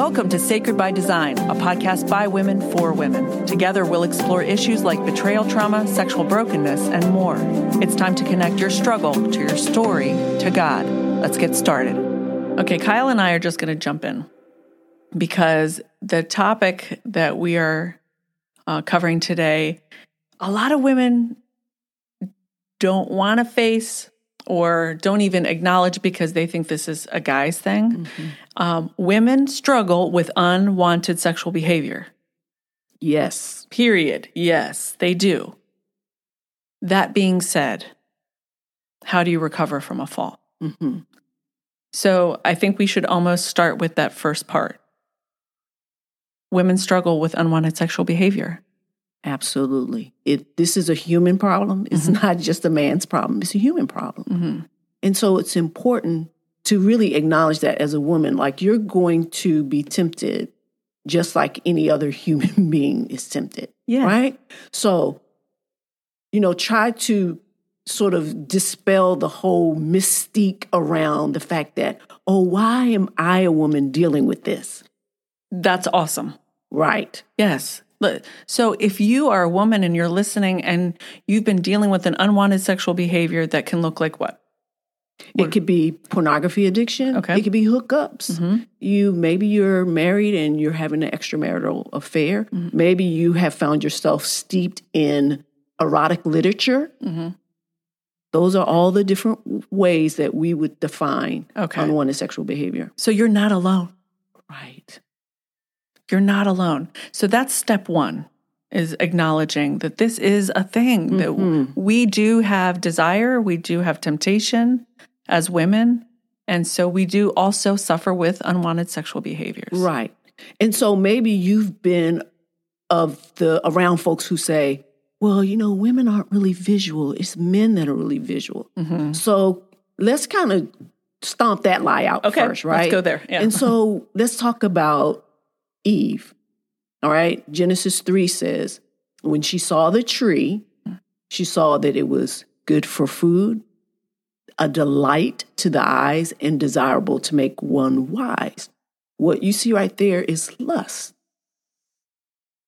Welcome to Sacred by Design, a podcast by women for women. Together, we'll explore issues like betrayal trauma, sexual brokenness, and more. It's time to connect your struggle to your story to God. Let's get started. Okay, Kyle and I are just going to jump in because the topic that we are uh, covering today, a lot of women don't want to face or don't even acknowledge because they think this is a guy's thing. Mm-hmm. Um, women struggle with unwanted sexual behavior. Yes. Period. Yes, they do. That being said, how do you recover from a fall? Mm-hmm. So I think we should almost start with that first part. Women struggle with unwanted sexual behavior. Absolutely. It this is a human problem. It's mm-hmm. not just a man's problem. It's a human problem. Mm-hmm. And so it's important to really acknowledge that as a woman like you're going to be tempted just like any other human being is tempted. Yeah. Right? So you know, try to sort of dispel the whole mystique around the fact that, oh, why am I a woman dealing with this? That's awesome. Right. Yes. So, if you are a woman and you're listening and you've been dealing with an unwanted sexual behavior that can look like what? It could be pornography addiction. Okay. It could be hookups. Mm-hmm. You maybe you're married and you're having an extramarital affair. Mm-hmm. Maybe you have found yourself steeped in erotic literature. Mm-hmm. Those are all the different ways that we would define okay. unwanted sexual behavior. So you're not alone. Right. You're not alone. So that's step one is acknowledging that this is a thing mm-hmm. that we do have desire, we do have temptation as women, and so we do also suffer with unwanted sexual behaviors. Right. And so maybe you've been of the around folks who say, well, you know, women aren't really visual. It's men that are really visual. Mm-hmm. So let's kind of stomp that lie out okay, first, right? Let's go there. Yeah. And so let's talk about Eve. All right. Genesis 3 says, when she saw the tree, she saw that it was good for food, a delight to the eyes, and desirable to make one wise. What you see right there is lust.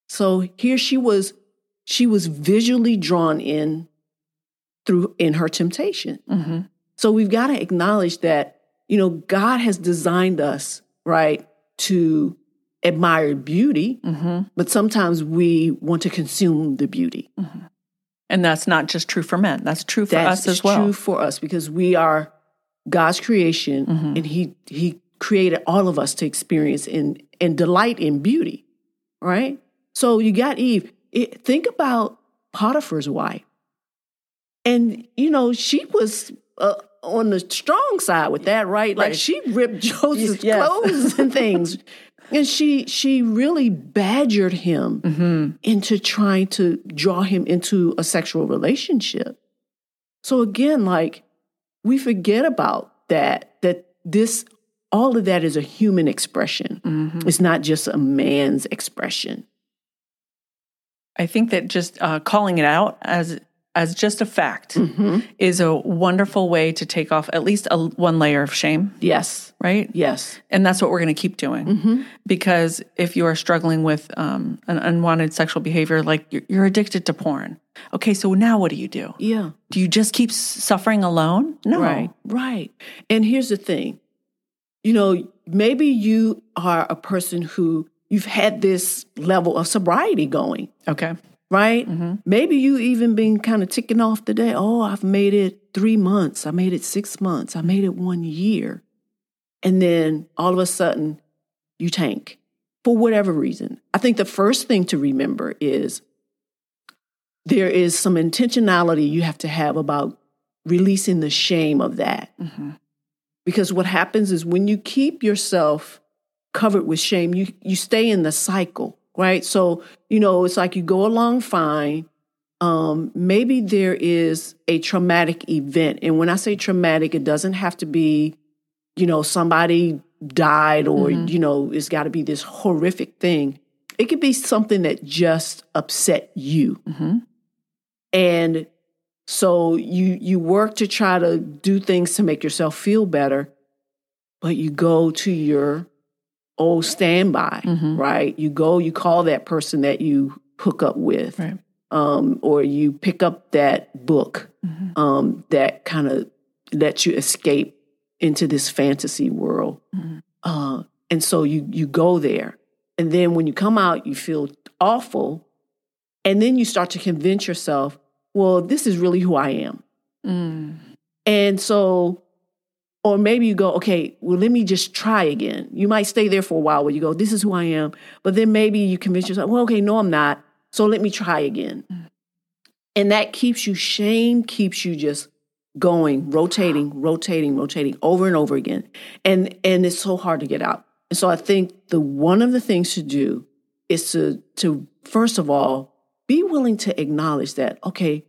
So here she was, she was visually drawn in through in her temptation. Mm-hmm. So we've got to acknowledge that, you know, God has designed us, right, to admire beauty, mm-hmm. but sometimes we want to consume the beauty. Mm-hmm. And that's not just true for men. That's true for that's us as well. That's true for us because we are God's creation mm-hmm. and he he created all of us to experience and and delight in beauty. Right? So you got Eve. It, think about Potiphar's wife. And you know, she was uh, on the strong side with that, right? Like right. she ripped Joseph's yes. clothes and things. And she she really badgered him mm-hmm. into trying to draw him into a sexual relationship. So again, like we forget about that, that this all of that is a human expression. Mm-hmm. It's not just a man's expression. I think that just uh, calling it out as as just a fact mm-hmm. is a wonderful way to take off at least a, one layer of shame. Yes. Right? Yes. And that's what we're going to keep doing. Mm-hmm. Because if you are struggling with um, an unwanted sexual behavior, like you're, you're, addicted to porn, okay, so now what do you do? Yeah. Do you just keep suffering alone? No. Right. Right. And here's the thing you know, maybe you are a person who you've had this level of sobriety going. Okay right? Mm-hmm. Maybe you even been kind of ticking off the day. Oh, I've made it three months. I made it six months. I made it one year. And then all of a sudden, you tank for whatever reason. I think the first thing to remember is there is some intentionality you have to have about releasing the shame of that. Mm-hmm. Because what happens is when you keep yourself covered with shame, you, you stay in the cycle right? So, you know, it's like you go along fine. Um, maybe there is a traumatic event. And when I say traumatic, it doesn't have to be, you know, somebody died or, mm-hmm. you know, it's got to be this horrific thing. It could be something that just upset you. Mm-hmm. And so you you work to try to do things to make yourself feel better, but you go to your old standby, right? You go, you call that person that you hook up with, Right. um, or you pick up that book um, that kind of lets you escape into this fantasy world. Uh, and so you you go there, and then when you come out, you feel awful, and then you start to convince yourself, well, this is really who I am. Mm. And so, or maybe you go, okay, well, let me just try again. You might stay there for a while where you go, this is who I am. But then maybe you convince yourself, well, okay, no, I'm not. So let me try again. Mm. And that keeps you, shame keeps you just going, rotating, rotating, rotating over and over again. And and it's so hard to get out. And so I think the one of the things to do is to to first of all be willing to acknowledge that, okay,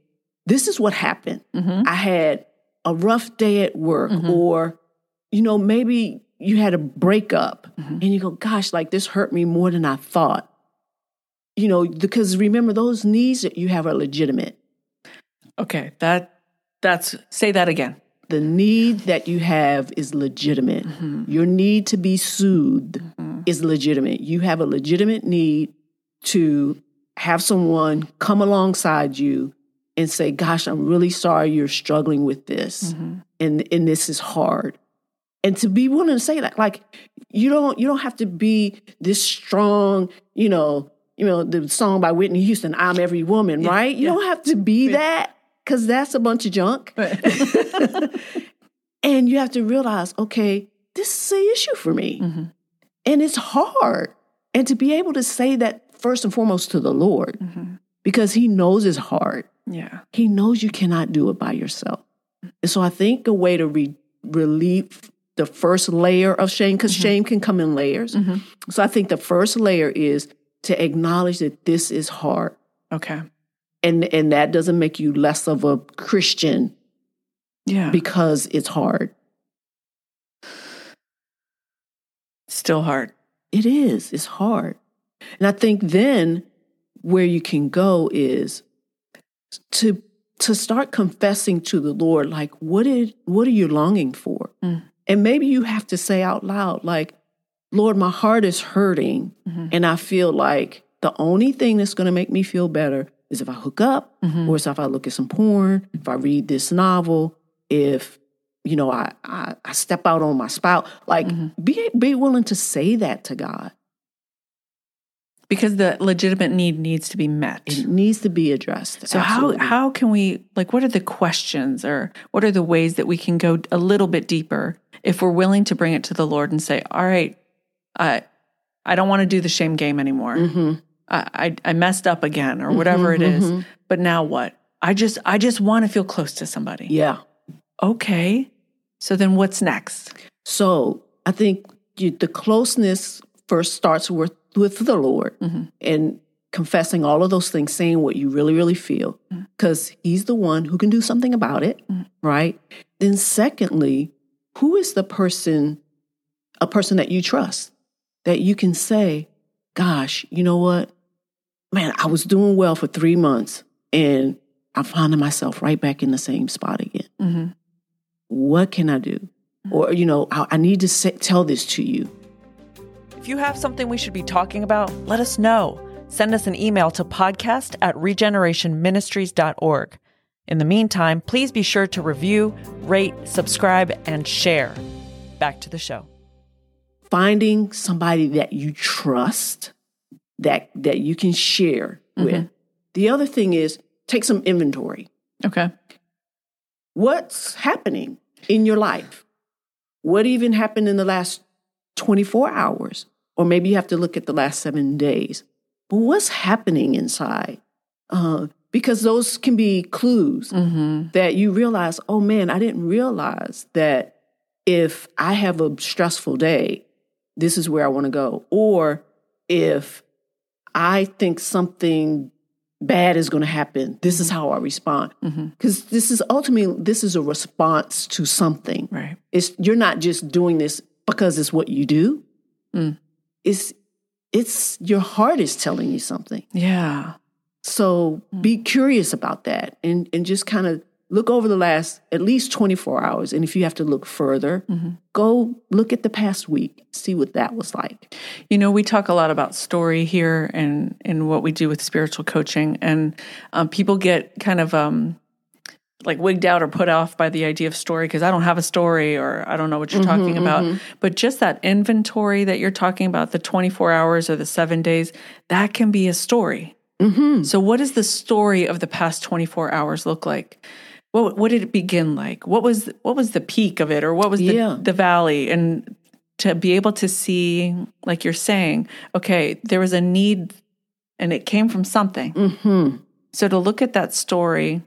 this is what happened. Mm-hmm. I had a rough day at work, mm-hmm. or, you know, maybe you had a breakup mm-hmm. and you go, gosh, like this hurt me more than I thought. You know, because remember, those needs that you have are legitimate. Okay, that that's say that again. The need that you have is legitimate. Mm-hmm. Your need to be soothed is legitimate. You have a legitimate need to have someone come alongside you and say, Gosh, I'm really sorry you're struggling with this. Mm-hmm. And and this is hard. And to be willing to say that, like you don't you don't have to be this strong, you know, you know, the song by Whitney Houston, I'm every woman, right? You don't have to be that because that's a bunch of junk. and you have to realize, okay, this is an issue for me. Mm-hmm. And it's hard. And to be able to say that first and foremost to the Lord, mm-hmm. because He knows it's hard. Yeah. He knows you cannot do it by yourself. And so I think a way to re- relieve the first layer of shame, because mm-hmm. shame can come in layers. Mm-hmm. So I think the first layer is to acknowledge that this is hard. Okay. And, and that doesn't make you less of a Christian Yeah. because it's hard. Still hard. It is. It's hard. And I think then where you can go is to to start confessing to the Lord, like what is what are you longing for? Mm. And maybe you have to say out loud, like, Lord, my heart is hurting, mm-hmm. and I feel like the only thing that's going to make me feel better is if I hook up, mm-hmm. or is if I look at some porn, if I read this novel, if you know I I, I step out on my spout. Like, mm-hmm. be be willing to say that to God. Because the legitimate need needs to be met. It needs to be addressed. So Absolutely. how how can we like what are the questions or what are the ways that we can go a little bit deeper if we're willing to bring it to the Lord and say, "All right, I I don't want to do the shame game anymore. Mm-hmm. I, I I messed up again or whatever it is. But now what? I just I just want to feel close to somebody. Yeah. Okay. So then what's next? So I think you, the closeness first starts with with the Lord mm-hmm. and confessing all of those things, saying what you really, really feel, mm-hmm. because He's the one who can do something about it, mm-hmm. right? Then, secondly, who is the person, a person that you trust, that you can say, "Gosh, you know what, man, I was doing well for three months, and I'm finding myself right back in the same spot again. What can I do?" Or, you know, I, I need to say, tell this to you. If you have something we should be talking about, let us know. Send us an email to podcast at regenerationministries.org. In the meantime, please be sure to review, rate, subscribe, and share. Back to the show. finding somebody that you trust that that you can share mm-hmm. with. The other thing is take some inventory. Okay. What's happening in your life? What even happened in the last 24 hours? Or maybe you have to look at the last seven days. But what's happening inside? Uh, because those can be clues mm-hmm. that you realize, oh man, I didn't realize that if I have a stressful day, this is where I want to go. Or if I think something bad is going to happen, this is mm-hmm. how I respond. Mm-hmm. Because this is ultimately this is a response to something. Right. It's you're not just doing this because it's what you do. Mm. It's it's your heart is telling you something. Yeah. So be curious about that and, and just kind of look over the last at least 24 hours. And if you have to look further, go look at the past week, see what that was like. You know, we talk a lot about story here and in what we do with spiritual coaching, and um, people get kind of um, like wigged out or put off by the idea of story because I don't have a story or I don't know what you're talking mm-hmm, about. Mm-hmm. But just that inventory that you're talking about, the 24 hours or the seven days, that can be a story. Mm-hmm. So, what does the story of the past 24 hours look like? What, what did it begin like? What was what was the peak of it, or what was the, Yeah. the valley? And to be able to see, like you're saying, okay, there was a need, and it came from something. Mm-hmm. So to look at that story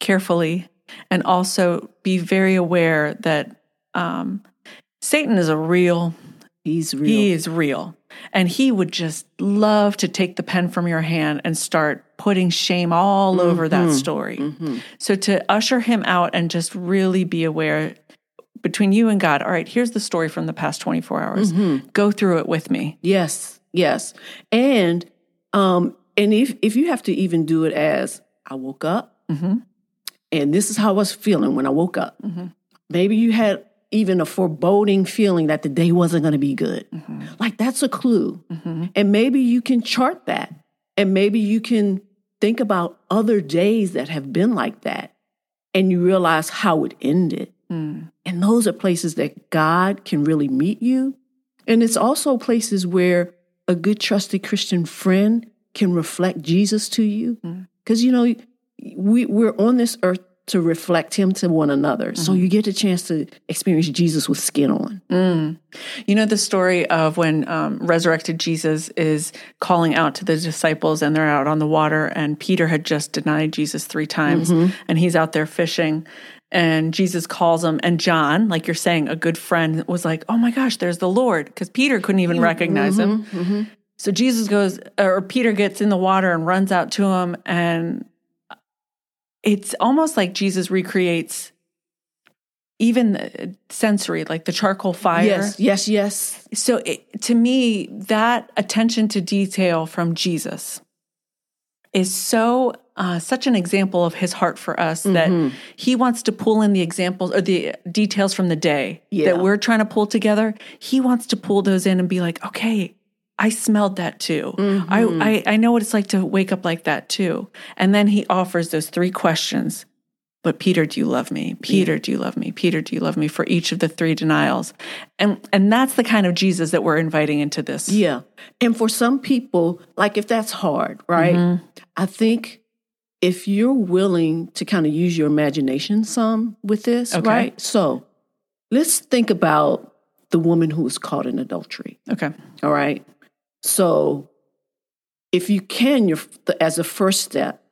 carefully and also be very aware that um, Satan is a real, He's real. he is real. And he would just love to take the pen from your hand and start putting shame all over that story. So to usher him out and just really be aware between you and God, all right, here's the story from the past 24 hours. Go through it with me. Yes, yes. And um, and if if you have to even do it as I woke up, and this is how I was feeling when I woke up. Mm-hmm. Maybe you had even a foreboding feeling that the day wasn't going to be good. Mm-hmm. Like that's a clue. Mm-hmm. And maybe you can chart that. And maybe you can think about other days that have been like that. And you realize how it ended. Mm. And those are places that God can really meet you. And it's also places where a good, trusted Christian friend can reflect Jesus to you. Mm. Because, you know, we, we're on this earth to reflect him to one another. So mm-hmm. you get a chance to experience Jesus with skin on. Mm. You know the story of when um, resurrected Jesus is calling out to the disciples and they're out on the water, and Peter had just denied Jesus three times, mm-hmm. and he's out there fishing. And Jesus calls him, and John, like you're saying, a good friend, was like, Oh my gosh, there's the Lord, because Peter couldn't even mm-hmm. recognize him. So Jesus goes, or Peter gets in the water and runs out to him, and it's almost like Jesus recreates even the sensory, like the charcoal fire. Yes, yes, yes. So it, to me, that attention to detail from Jesus is so uh, such an example of his heart for us that he wants to pull in the examples or the details from the day Yeah. that we're trying to pull together. He wants to pull those in and be like, okay. I smelled that too. I, mm-hmm. I I know what it's like to wake up like that too. And then he offers those three questions. But Peter, do you love me? Peter, do you love me? Peter, do you love me? For each of the three denials, and and that's the kind of Jesus that we're inviting into this. Yeah. And for some people, like if that's hard, right? Mm-hmm. I think if you're willing to kind of use your imagination some with this, Okay. right? So let's think about the woman who was caught in adultery. Okay. All right. So if you can, as a first step,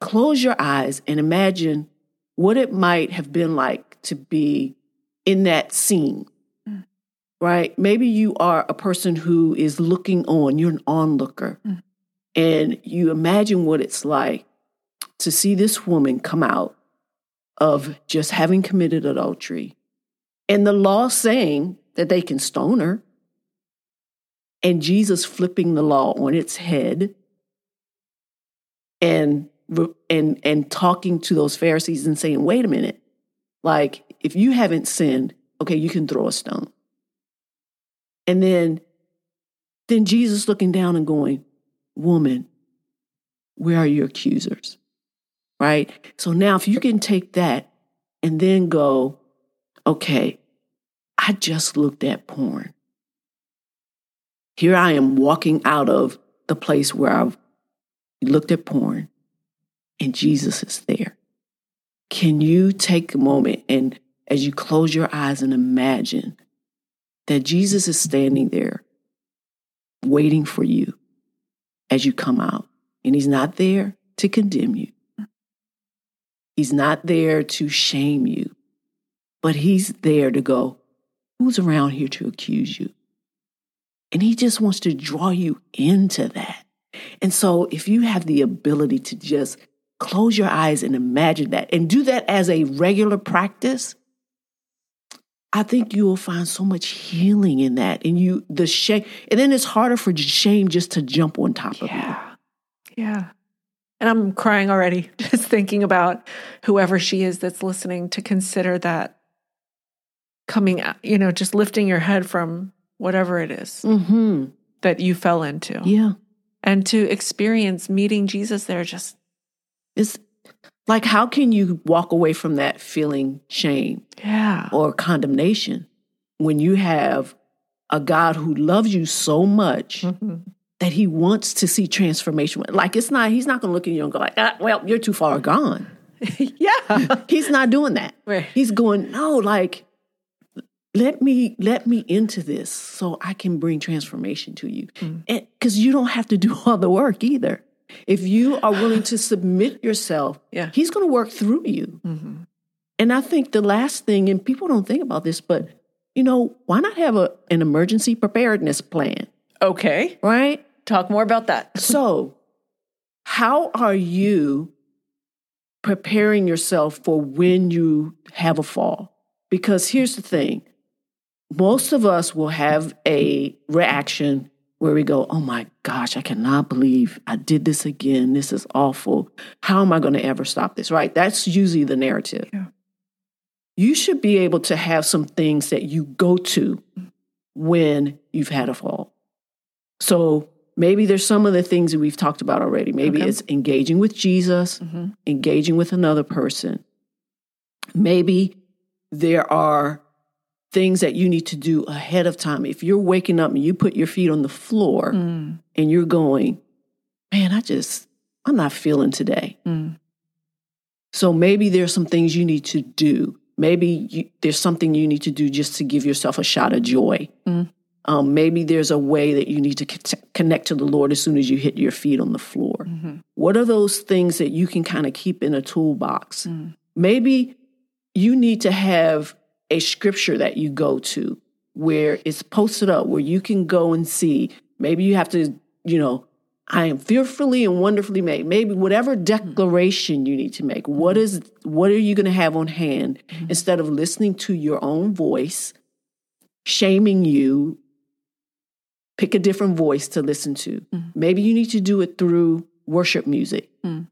close your eyes and imagine what it might have been like to be in that scene. Mm. Right? Maybe you are a person who is looking on, you're an onlooker, mm. and you imagine what it's like to see this woman come out of just having committed adultery and the law saying that they can stone her and Jesus flipping the law on its head and and and talking to those Pharisees and saying, "Wait a minute. Like if you haven't sinned, okay, you can throw a stone." And then then Jesus looking down and going, "Woman, where are your accusers?" Right? So now if you can take that and then go, "Okay, I just looked at porn." Here I am walking out of the place where I've looked at porn and Jesus is there. Can you take a moment and as you close your eyes and imagine that Jesus is standing there waiting for you as you come out? And he's not there to condemn you, he's not there to shame you, but he's there to go, Who's around here to accuse you? And he just wants to draw you into that. And so, if you have the ability to just close your eyes and imagine that and do that as a regular practice, I think you will find so much healing in that. And you, the shame, and then it's harder for shame just to jump on top of you. Yeah. Yeah. And I'm crying already just thinking about whoever she is that's listening to consider that coming out, you know, just lifting your head from whatever it is Mm-hmm. that you fell into Yeah. and to experience meeting Jesus there just is like, how can you walk away from that feeling shame yeah. or condemnation when you have a God who loves you so much Mhm. that he wants to see transformation? Like, it's not, he's not going to look at you and go, like, ah, well, you're too far gone. yeah. He's not doing that. Right. He's going, no, like, let me let me into this so I can bring transformation to you. Mm. And because you don't have to do all the work either. If you are willing to submit yourself, Yeah. he's going to work through you. Mm-hmm. And I think the last thing, and people don't think about this, but you know, why not have a, an emergency preparedness plan, Okay. right? Talk more about that. So, how are you preparing yourself for when you have a fall? Because here's the thing most of us will have a reaction where we go, Oh my gosh, I cannot believe I did this again. This is awful. How am I going to ever stop this? Right? That's usually the narrative. Yeah. You should be able to have some things that you go to when you've had a fall. So maybe there's some of the things that we've talked about already. Maybe Okay. it's engaging with Jesus, Mhm. engaging with another person. Maybe there are things that you need to do ahead of time. If you're waking up and you put your feet on the floor Mm. and you're going, man, I just, I'm not feeling today. Mm. So maybe there's some things you need to do. Maybe you, there's something you need to do just to give yourself a shot of joy. Mm. Um, maybe there's a way that you need to con- connect to the Lord as soon as you hit your feet on the floor. Mhm. What are those things that you can kind of keep in a toolbox? Mm. Maybe you need to have a scripture that you go to where it's posted up where you can go and see. Maybe you have to, you know, I am fearfully and wonderfully made. Maybe whatever mm-hmm. declaration you need to make. What mm-hmm. is what are you going to have on hand mm-hmm. instead of listening to your own voice, shaming you? Pick a different voice to listen to. Maybe you need to do it through worship music. Mm.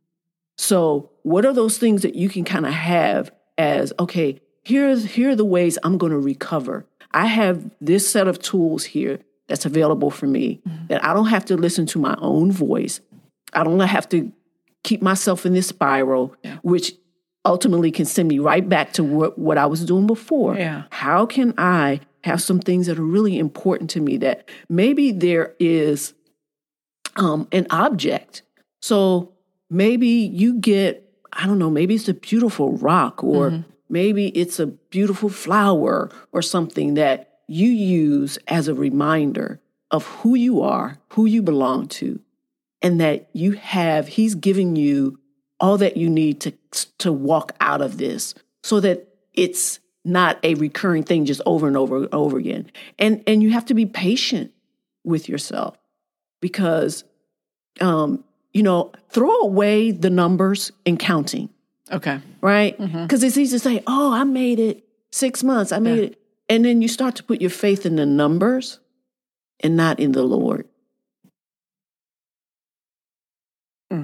So, what are those things that you can kind of have as okay, here's here are the ways I'm going to recover. I have this set of tools here that's available for me that I don't have to listen to my own voice. I don't have to keep myself in this spiral, Yeah. which ultimately can send me right back to what, what I was doing before. Yeah. How can I have some things that are really important to me that maybe there is um, an object. So maybe you get, I don't know, maybe it's a beautiful rock or maybe it's a beautiful flower or something that you use as a reminder of who you are, who you belong to, and that you have, He's giving you all that you need to, to walk out of this so that it's not a recurring thing just over and over and over again. And, and you have to be patient with yourself because um, you know, throw away the numbers and counting, Okay. right? Mm-hmm. Because it's easy to say, oh, I made it six months, I made Yeah. it. And then you start to put your faith in the numbers and not in the Lord.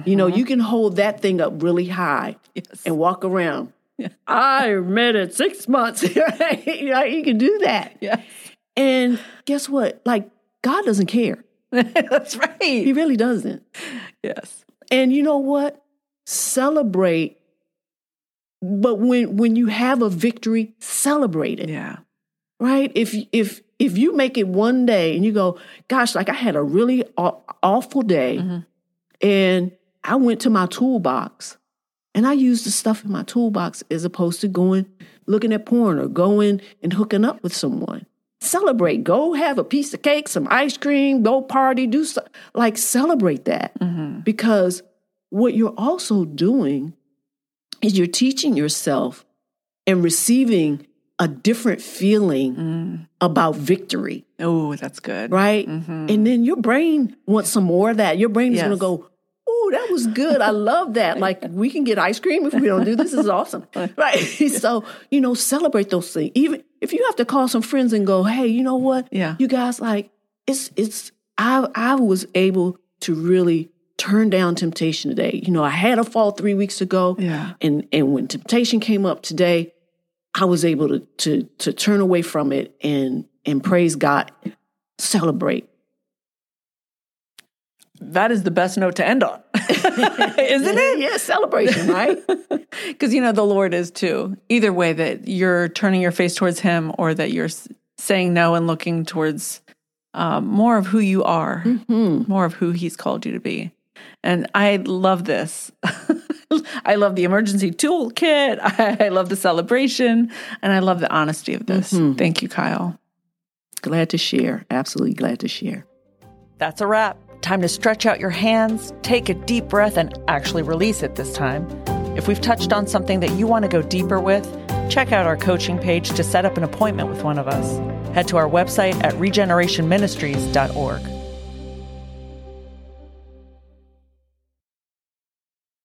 You know, mm-hmm. you can hold that thing up really high Yes. and walk around. I made it six months. right? you, know, you can do that. Yes. And guess what? Like, God doesn't care. That's right. He really doesn't. Yes. And you know what? Celebrate. But when when you have a victory, celebrate it. Yeah. Right? If if if you make it one day and you go, gosh, like I had a really aw- awful day Mhm. and I went to my toolbox and I used the stuff in my toolbox as opposed to going looking at porn or going and hooking up with someone. Celebrate. Go have a piece of cake, some ice cream, go party, do so, like celebrate that Mhm. because what you're also doing is you're teaching yourself and receiving a different feeling Mm. about victory, Oh, that's good. right? Mhm. And then your brain wants some more of that. Your brain is going to go, Oh, that was good. I love that. Like, we can get ice cream if we don't do this. This is awesome. Right. So, you know, celebrate those things. Even if you have to call some friends and go, Hey, you know what? Yeah. You guys, like, it's, it's, I, I was able to really turn down temptation today. You know, I had a fall three weeks ago. Yeah. And and when temptation came up today, I was able to to to turn away from it and and praise God, celebrate. That is the best note to end on, isn't it? Yeah, celebration, right? Because you know the Lord is too. Either way, that you're turning your face towards Him, or that you're saying no and looking towards um, more of who you are, more of who He's called you to be. And I love this. I love the emergency toolkit. I love the celebration, and I love the honesty of this. Mm-hmm. Thank you, Kyle. glad to share. Absolutely glad to share. That's a wrap. Time to stretch out your hands, take a deep breath, and actually release it this time. If we've touched on something that you want to go deeper with, check out our coaching page to set up an appointment with one of us. Head to our website at regenerationministries.org.